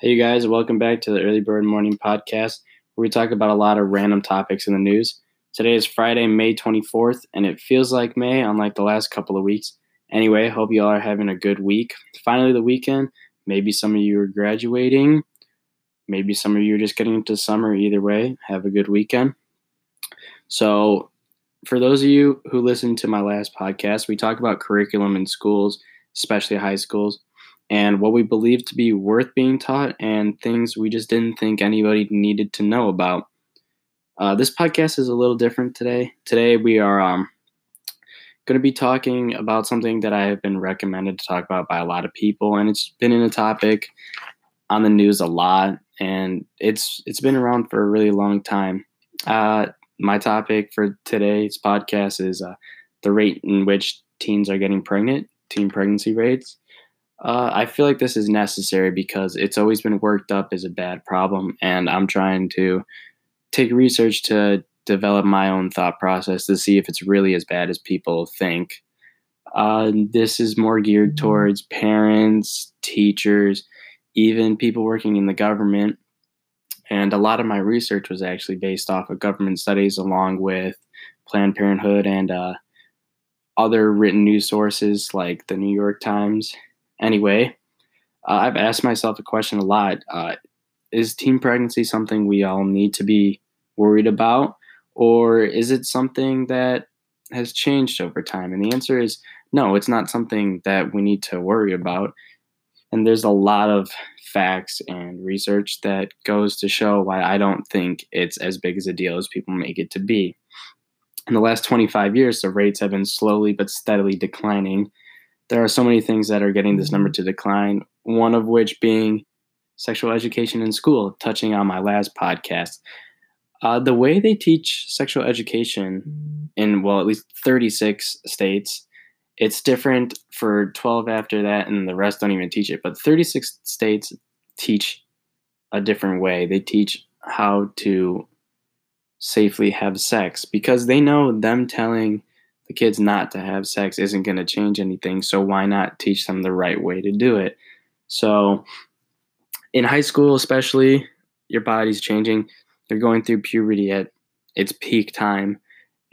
Hey, you guys, welcome back to the Early Bird Morning Podcast, where we talk about a lot of random topics in the news. Today is Friday, May 24th, and it feels like May, unlike the last couple of weeks. Anyway, hope you all are having a good week. Finally, the weekend. Maybe some of you are graduating. Maybe some of you are just getting into summer. Either way, have a good weekend. So, for those of you who listened to my last podcast, we talk about curriculum in schools, especially high schools and what we believe to be worth being taught and things we just didn't think anybody needed to know about. Uh, this podcast is a little different today. Today we are um, going to be talking about something that I have been recommended to talk about by a lot of people, and it's been in a topic on the news a lot, and it's it's been around for a really long time. Uh, my topic for today's podcast is uh, the rate in which teens are getting pregnant, teen pregnancy rates. Uh, I feel like this is necessary because it's always been worked up as a bad problem, and I'm trying to take research to develop my own thought process to see if it's really as bad as people think. Uh, this is more geared mm-hmm. towards parents, teachers, even people working in the government. And a lot of my research was actually based off of government studies along with Planned Parenthood and uh, other written news sources like the New York Times Anyway, uh, I've asked myself a question a lot. Uh, is teen pregnancy something we all need to be worried about? Or is it something that has changed over time? And the answer is no, it's not something that we need to worry about. And there's a lot of facts and research that goes to show why I don't think it's as big as a deal as people make it to be. In the last 25 years, the rates have been slowly but steadily declining there are so many things that are getting this number mm-hmm. to decline, one of which being sexual education in school, touching on my last podcast. Uh, the way they teach sexual education in, well, at least 36 states, it's different for 12 after that, and the rest don't even teach it. But 36 states teach a different way. They teach how to safely have sex because they know them telling the kids not to have sex isn't going to change anything. So why not teach them the right way to do it? So in high school, especially, your body's changing. You're going through puberty at its peak time.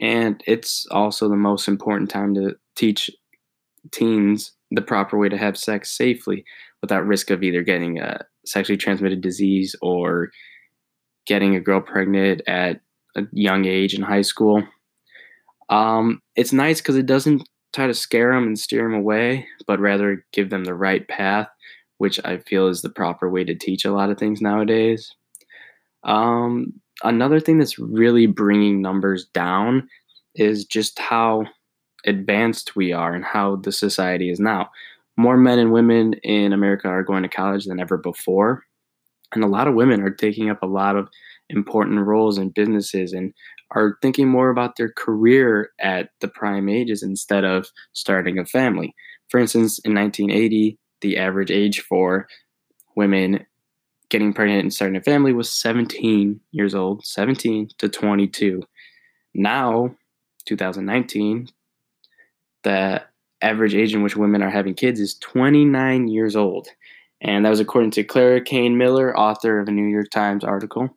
And it's also the most important time to teach teens the proper way to have sex safely without risk of either getting a sexually transmitted disease or getting a girl pregnant at a young age in high school. Um, it's nice because it doesn't try to scare them and steer them away, but rather give them the right path, which I feel is the proper way to teach a lot of things nowadays. Um, another thing that's really bringing numbers down is just how advanced we are and how the society is now. More men and women in America are going to college than ever before. And a lot of women are taking up a lot of important roles in businesses and are thinking more about their career at the prime ages instead of starting a family. For instance, in 1980, the average age for women getting pregnant and starting a family was 17 years old, 17 to 22. Now, 2019, the average age in which women are having kids is 29 years old. And that was according to Clara Cain Miller, author of a New York Times article.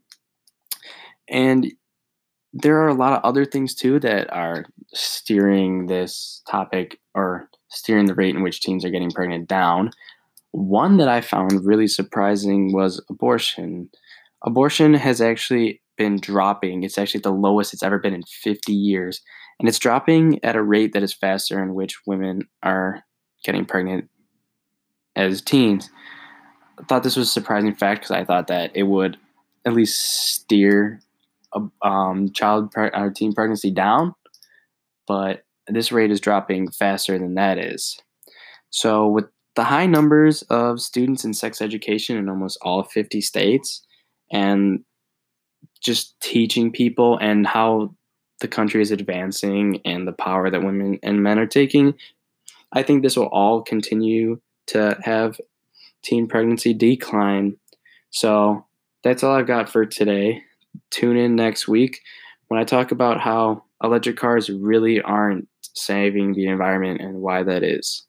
And there are a lot of other things too that are steering this topic or steering the rate in which teens are getting pregnant down. One that I found really surprising was abortion. Abortion has actually been dropping. It's actually the lowest it's ever been in 50 years. And it's dropping at a rate that is faster in which women are getting pregnant as teens. I thought this was a surprising fact because I thought that it would at least steer um, child pre- or teen pregnancy down, but this rate is dropping faster than that is. So, with the high numbers of students in sex education in almost all 50 states, and just teaching people and how the country is advancing and the power that women and men are taking, I think this will all continue to have teen pregnancy decline. So, that's all I've got for today tune in next week when I talk about how electric cars really aren't saving the environment and why that is.